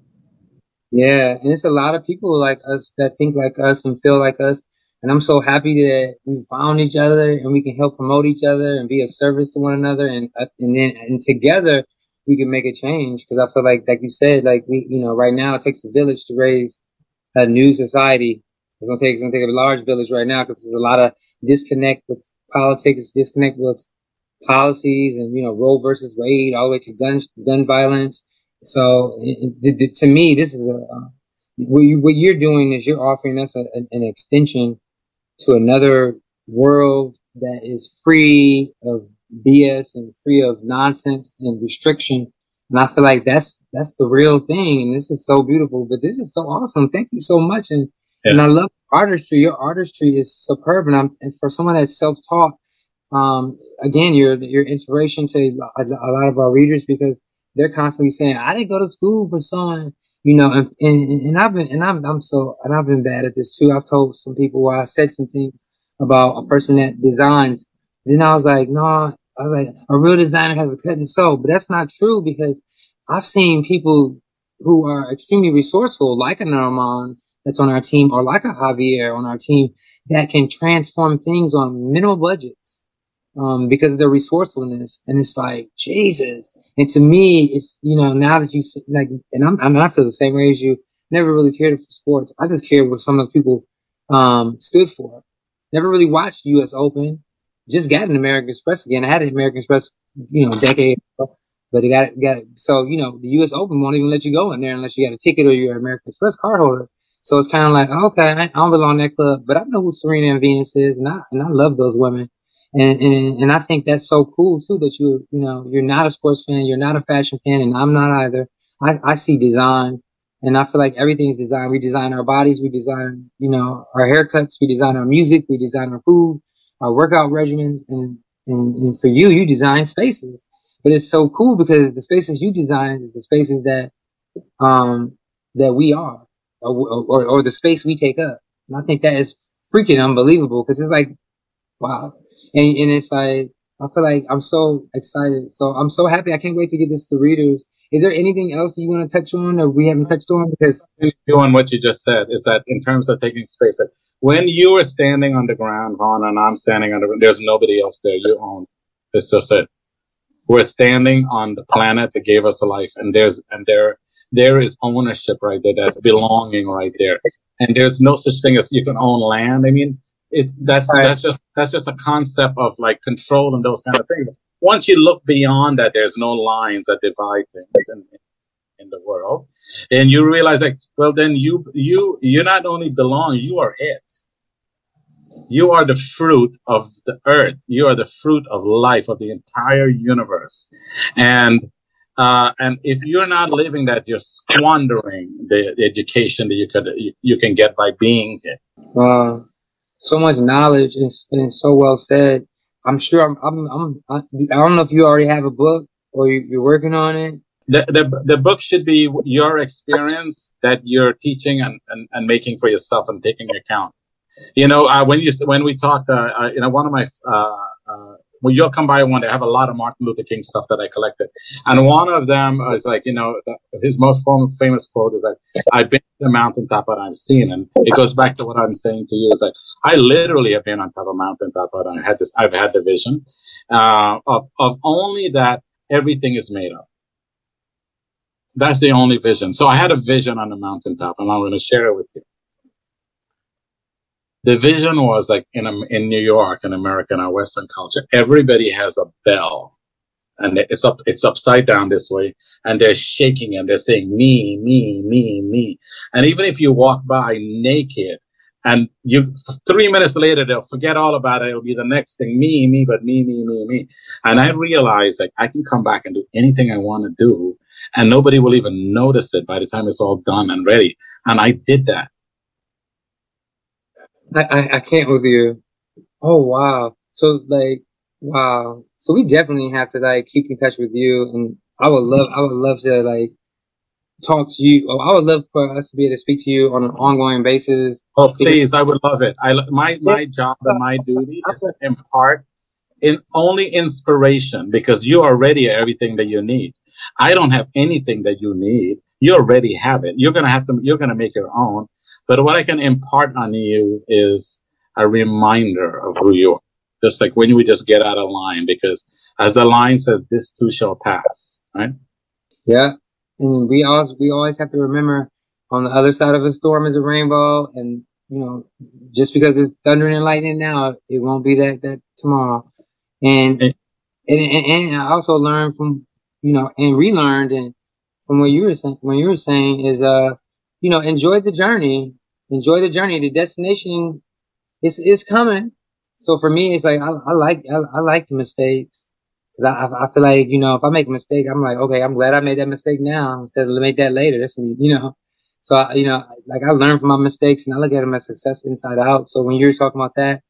Yeah and it's a lot of people like us that think like us and feel like us and I'm so happy that we found each other and we can help promote each other and be of service to one another. And, uh, and then, and together we can make a change. Cause I feel like, like you said, like we, you know, right now it takes a village to raise a new society. It's gonna take, it's gonna take a large village right now because there's a lot of disconnect with politics, disconnect with policies and, you know, Roe versus Wade all the way to gun, gun violence. So it, it, to me, this is a, uh, what, you, you're doing is you're offering us a, an extension to another world that is free of BS and free of nonsense and restriction. And I feel like that's that's the real thing. And this is so beautiful. But this is so awesome. Thank you so much. And yeah. and I love artistry. Your artistry is superb. And I'm and for someone that's self taught, um, again, you're you're inspiration to a, a, lot of our readers because they're constantly saying, "I didn't go to school for sewing." You know, and, and, and I've been, and I'm, I'm so, and I've been bad at this too. I've told some people where I said some things about a person that designs. Then I was like, no, nah. I was like, a real designer has a cut and sew, but that's not true because I've seen people who are extremely resourceful, like an Armand that's on our team, or like a Javier on our team, that can transform things on minimal budgets um, because of their resourcefulness. And it's like, Jesus. And to me, it's, you know, now that you like, and I'm, I I feel the same way as you, never really cared for sports. I just cared what some of the people, um, stood for. Never really watched US Open. Just got an American Express again. I had an American Express, you know, decade ago, but they got it, got it. So, you know, the US Open won't even let you go in there unless you got a ticket or you're an American Express card holder. So it's kind of like, okay, I don't belong in that club, but I know who Serena and Venus is, and I, and I love those women. And, and, and I think that's so cool too that you, you know, you're not a sports fan, you're not a fashion fan, and I'm not either. I, I see design and I feel like everything is designed. We design our bodies, we design, you know, our haircuts, we design our music, we design our food, our workout regimens, and, and, and for you, you design spaces. But it's so cool because the spaces you design is the spaces that, um, that we are. or, or, or the space we take up. And I think that is freaking unbelievable because it's like, wow. And, and it's like, I feel like I'm so excited. So I'm so happy. I can't wait to get this to readers. Is there anything else you want to touch on or we haven't touched on? Because on what you just said is that in terms of taking space, that when you are standing on the ground, Vaughn, and I'm standing on the there's nobody else there. You own. It's just it. We're standing on the planet that gave us a life, and there's and there there is ownership right there. That's belonging right there, and there's no such thing as you can own land. I mean, it, that's right. that's just that's just a concept of like control and those kind of things. Once you look beyond that, there's no lines that divide things in, in the world, and you realize like, well, then you you you not only belong, you are it. You are the fruit of the earth. You are the fruit of life of the entire universe, and uh, and if you're not living that, you're squandering the, the education that you could you, you, can get by being it. Wow so much knowledge and, and so well said. I'm sure I'm, I'm, I'm, I, I don't know if you already have a book or you're working on it. The, the, the book should be your experience that you're teaching and, and, and making for yourself and taking account. You know, uh, when you, when we talked, uh, uh, you know, one of my, uh well, you'll come by one day. I have a lot of Martin Luther King stuff that I collected. And one of them is like, you know, his most famous quote is like, I've been to the mountaintop and I've seen. And it goes back to what I'm saying to you is like, I literally have been on top of mountaintop and I had this, I've had the vision, uh, of, of only that everything is made up. That's the only vision. So I had a vision on the mountaintop and I'm going to share it with you the vision was like in in New York in America in our Western culture, everybody has a bell, and it's up it's upside down this way, and they're shaking and they're saying me, me, me, me, and even if you walk by naked. And you, three minutes later, they'll forget all about it. It'll be the next thing, me, me, but me, me, me, me. And I realized like I can come back and do anything I want to do, and nobody will even notice it by the time it's all done and ready. And I did that. I, I, I can't with you. Oh wow. So like wow. So we definitely have to like keep in touch with you and I would love I would love to like talk to you. Oh, I would love for us to be able to speak to you on an ongoing basis. Oh please, I would love it. I my my job and my duty is to impart in only inspiration because you already have everything that you need. I don't have anything that you need. You already have it. You're gonna have to you're gonna make your own. But what I can impart on you is a reminder of who you are. Just like when we just get out of line, because as the line says, this too shall pass, right? Yeah. And we always, we always have to remember on the other side of a storm is a rainbow. And, you know, just because it's thundering and lightning now, it won't be that, that tomorrow. And, and, and, and I also learned from, you know, and relearned and from what you were saying, when you were saying is, uh, you know, enjoy the journey. Enjoy the journey. The destination is is coming. So for me, it's like I, I like I, I, like the mistakes because I, I feel like you know if I make a mistake, I'm like okay, I'm glad I made that mistake now instead of make that later. That's me, you know. So I, you know, like I learn from my mistakes and I look at them as success inside out. So when you're talking about that,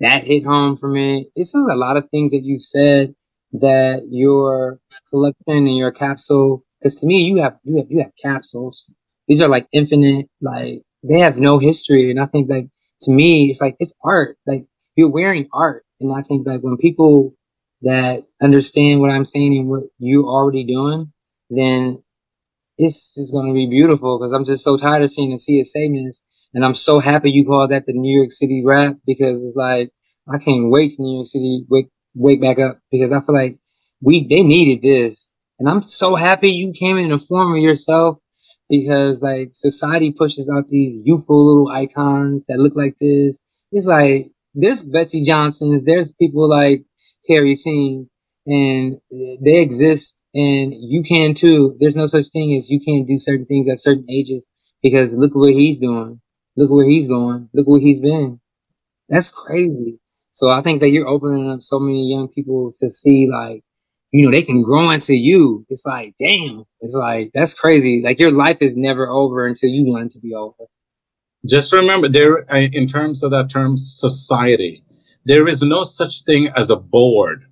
that hit home for me. This is a lot of things that you said that your collection and your capsule. Because to me, you have you have you have capsules these are like infinite, like they have no history. And I think like to me, it's like it's art. Like you're wearing art. And I think like when people that understand what I'm saying and what you're already doing, then it's just to be beautiful because I'm just so tired of seeing the sea of. And I'm so happy you call that the New York City wrap because it's like, I can't wait to New York City wake, wake back up because I feel like we, they needed this. And I'm so happy you came in the form of yourself because like society pushes out these youthful little icons that look like this. It's like there's Betsey Johnsons, there's people like Terry Singh, and they exist, and you can too. There's no such thing as you can't do certain things at certain ages because look what he's doing, look where he's going, look where he's been. That's crazy. So I think that you're opening up so many young people to see like you know, they can grow into you. It's like, damn, it's like, that's crazy. Like your life is never over until you want it to be over. Just remember there, uh, in terms of that term, society, there is no such thing as a board.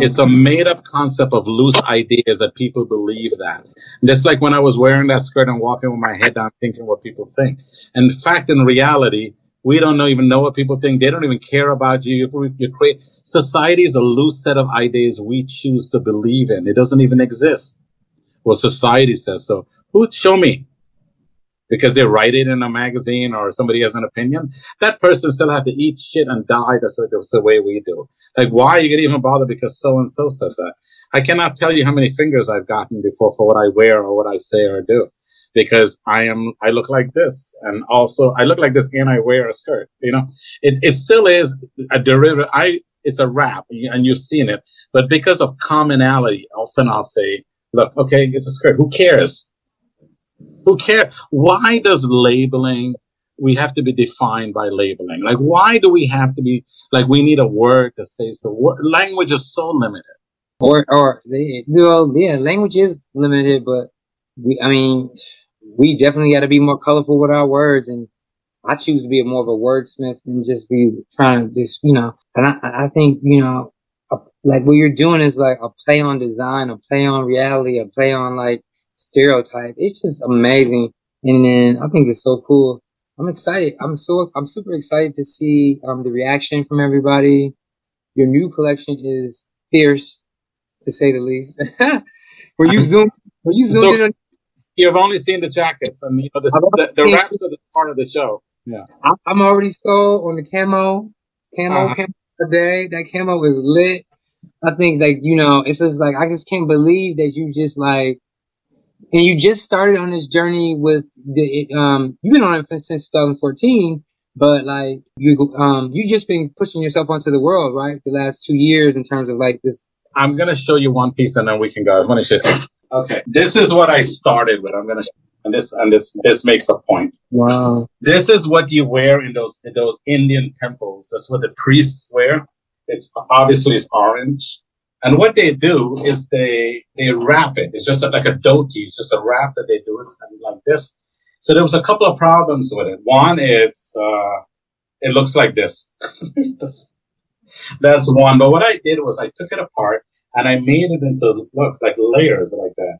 It's a made up concept of loose ideas that people believe that. Just like when I was wearing that skirt and walking with my head down thinking what people think. In fact, in reality, we don't know, even know what people think. They don't even care about you. You, create society is a loose set of ideas we choose to believe in. It doesn't even exist. Well, society says so. Who show me? because they write it in a magazine or somebody has an opinion, that person still have to eat shit and die the, the way we do. Like, why are you get even bother because so and so says that? I cannot tell you how many fingers I've gotten before for what I wear or what I say or do. Because I am, I look like this, and also I look like this, and I wear a skirt. You know, it it still is a derivative. I it's a wrap, and you've seen it. But because of commonality, often I'll say, "Look, okay, it's a skirt. Who cares? Who cares? Why does labeling we have to be defined by labeling? Like, why do we have to be like we need a word to say so? Word, language is so limited. Or, or well, yeah, language is limited, but we, I mean, we definitely got to be more colorful with our words. And I choose to be more of a wordsmith than just be trying to just, you know. And I, I think, you know, a, like what you're doing is like a play on design, a play on reality, a play on like stereotype. It's just amazing. And then I think it's so cool. I'm excited. I'm so I'm super excited to see um, the reaction from everybody. Your new collection is fierce, to say the least. were you zoomed? Were you zoomed so, in? On- you've only seen the jackets, and you know the, the, the wraps are the part of the show. Yeah, I'm already sold on the camo, camo, uh-huh. camo today. That camo is lit. I think like you know, it's just like I just can't believe that you just like and you just started on this journey with the um you've been on it since 2014 but like you um you just been pushing yourself onto the world right the last two years in terms of like this i'm gonna show you one piece and then we can go i want to show okay this is what i started with i'm gonna and this and this this makes a point wow this is what you wear in those in those indian temples that's what the priests wear it's obviously it's orange and what they do is they they wrap it. It's just like a dhoti. It's just a wrap that they do it like this. So there was a couple of problems with it. One, it's uh, it looks like this. that's, one. But what I did was I took it apart and I made it into look like layers like that.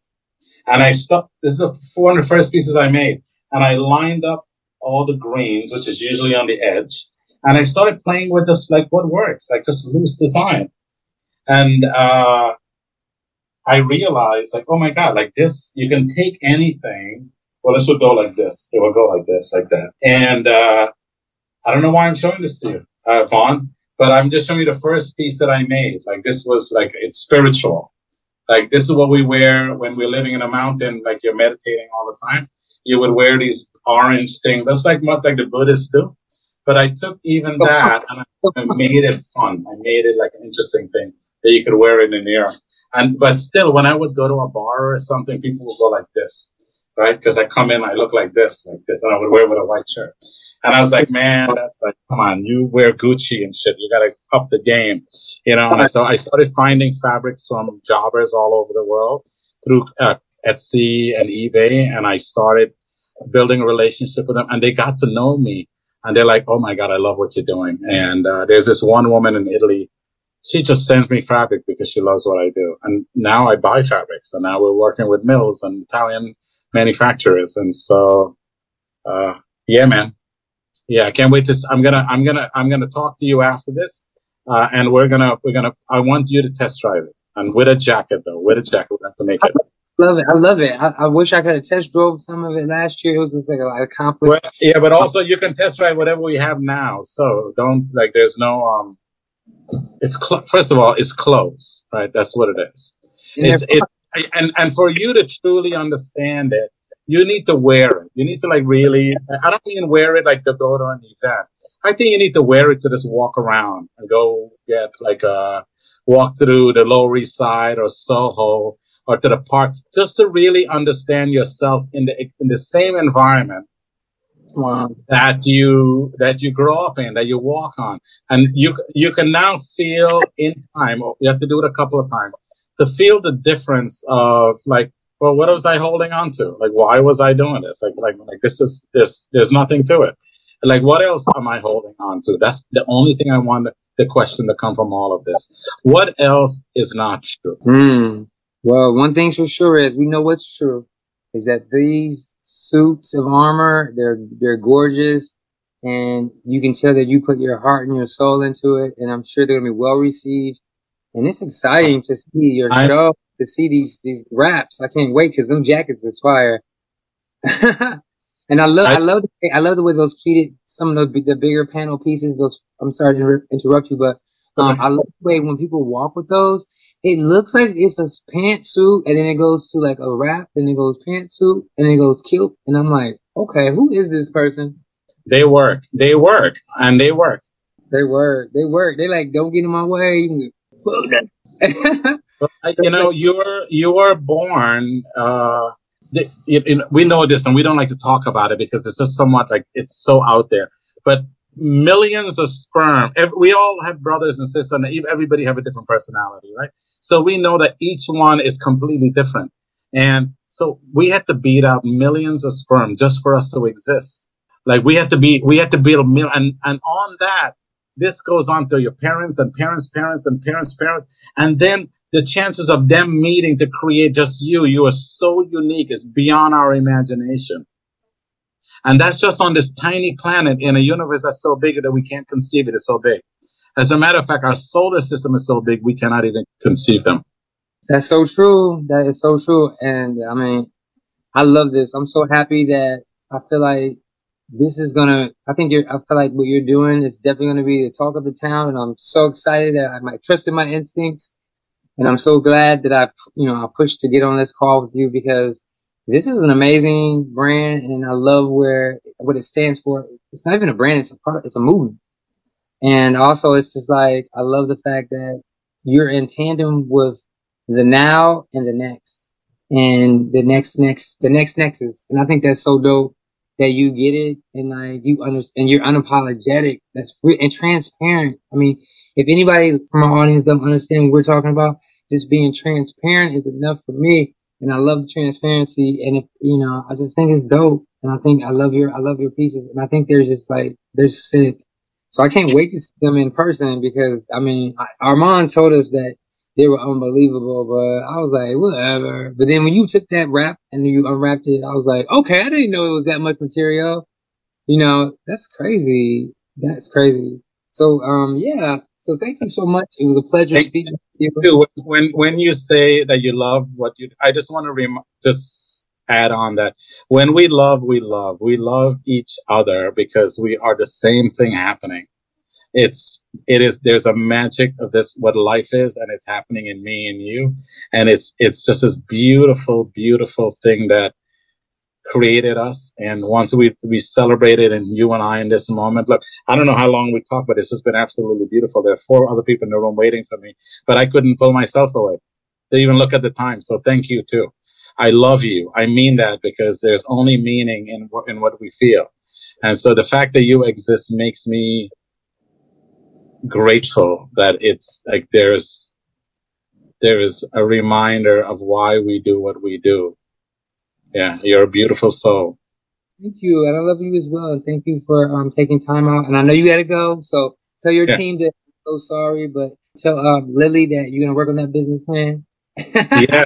And I stuck. This is the 400 first pieces I made, and I lined up all the greens, which is usually on the edge, and I started playing with just like what works, like just loose design. And uh, I realized, like, oh my God, like this, you can take anything. Well, this would go like this. It would go like this, like that. And uh, I don't know why I'm showing this to you, uh, Vaughn, but I'm just showing you the first piece that I made. Like this was like, it's spiritual. Like this is what we wear when we're living in a mountain, like you're meditating all the time. You would wear these orange things. That's like what like the Buddhists do. But I took even that and I made it fun. I made it like an interesting thing that you could wear in the air. And but still, when I would go to a bar or something, people would go like this, right? Because I come in, I look like this, like this, and I would wear with a white shirt. And I was like, man, that's like, come on, you wear Gucci and shit. You got to up the game, you know. And so I started finding fabrics from jobbers all over the world through uh, Etsy and eBay, and I started building a relationship with them, and they got to know me. And they're like, "Oh my god, I love what you're doing." And uh, there's this one woman in Italy she just sends me fabric because she loves what I do. And now I buy fabrics and now we're working with mills and Italian manufacturers. And so, uh, yeah, man. Yeah, I can't wait to, I'm to, I'm to, I'm to talk to you after this. Uh, and we're to, we're to, I want you to test drive it and with a jacket though, with a jacket, we have to make it. Love it. I love it. I, I, wish I could have test drove some of it last year. It was just like a, a conflict. Well, yeah, but also you can test drive whatever we have now. So don't like, there's no, um, it's cl- first of all, it's clothes, right? That's what it is. It's it, and and for you to truly understand it, you need to wear it. You need to like really. I don't mean wear it like to go to an event. I think you need to wear it to just walk around and go get like a walk through the Lower East Side or Soho or to the park, just to really understand yourself in the in the same environment wow. that you that you grow up in, that you walk on, and you you can now feel in time. Oh, you have to do it a couple of times to feel the difference of like, well, what was I holding on to? Like, why was I doing this? Like, like, like this is this. There's nothing to it. Like, what else am I holding on to? That's the only thing I want. the question to come from all of this. What else is not true? Hmm. Well, one thing's for sure is we know what's true is that these suits of armor they're they're gorgeous and you can tell that you put your heart and your soul into it and i'm sure they're to be well received and it's exciting to see your I- show to see these these wraps i can't wait because them jackets is fire and i love I, I- love the, i love the way those pleated some of the, the bigger panel pieces those i'm sorry to inter- interrupt you but um, Okay. I love the way when people walk with those, it looks like it's a pantsuit, and then it goes to like a wrap, then it goes pantsuit, and it goes kilt, and I'm like, okay, who is this person? They work. They work. And they work. They work, they work. They like, don't get in my way. You can get- I- you know, you're you were born. Uh, the- it- it- we know this, and we don't like to talk about it because it's just somewhat like it's so out there. But millions of sperm. ev- We all have brothers and sisters, and everybody have a different personality, right? So we know that each one is completely different, and so we had to beat out millions of sperm just for us to exist. Like we had to be, we had to build a mil, and and on that, this goes on to your parents and parents' parents and parents' parents, and then the chances of them meeting to create just you, you are so unique, it's beyond our imagination. And that's just on this tiny planet in a universe that's so big that we can't conceive it. It's so big. As a matter of fact, our solar system is so big we cannot even conceive them. That's so true. That is so true. And I mean, I love this. I'm so happy that I feel like this is gonna. I think you're. I feel like what you're doing is definitely gonna be the talk of the town, and I'm so excited that I might trust in my instincts, and I'm so glad that I, you know, I pushed to get on this call with you because this is an amazing brand, and I love where what it stands for. It's not even a brand; it's a part. It's a movement, and also it's just like I love the fact that you're in tandem with the now and the next and the next next the next nexus and i think that's so dope that you get it and like you understand and you're unapologetic. That's re- and transparent. I mean if anybody from our audience don't understand what we're talking about just being transparent is enough for me. And i love the transparency. And if you know i just think it's dope. And i think i love your i love your pieces. And i think they're just like they're sick. So i can't wait to see them in person because i mean armand told us that they were unbelievable, but I was like, whatever. But then when you took that wrap and you unwrapped it, I was like, okay, I didn't know it was that much material. You know, that's crazy. That's crazy. So, um, yeah. So thank you so much. It was a pleasure Thank speaking to you. When when you say that you love what you, I just want to rem- just add on that when we love, we love, we love each other because we are the same thing happening. It's it is there's a magic of this what life is, and it's happening in me and you, and it's it's just this beautiful, beautiful thing that created us. And once we we celebrated, and you and I in this moment, look, I don't know how long we talked, but it's just been absolutely beautiful. There are four other people in the room waiting for me, but I couldn't pull myself away to even look at the time. So thank you too. I love you. I mean that because there's only meaning in in what we feel, and so the fact that you exist makes me grateful that it's like there's there is a reminder of why we do what we do. Yeah, you're a beautiful soul. Thank you. And I love you as well. And thank you for um, taking time out. And I know you got to go. So tell your Yeah. team that I'm so sorry, but tell um, Lily that you're going to work on that business plan. Yeah,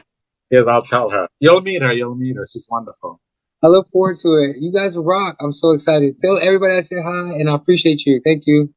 yes, I'll tell her. You'll meet her. You'll meet her. She's wonderful. I look forward to it. You guys rock. I'm so excited. Tell everybody I say hi and I appreciate you. Thank you.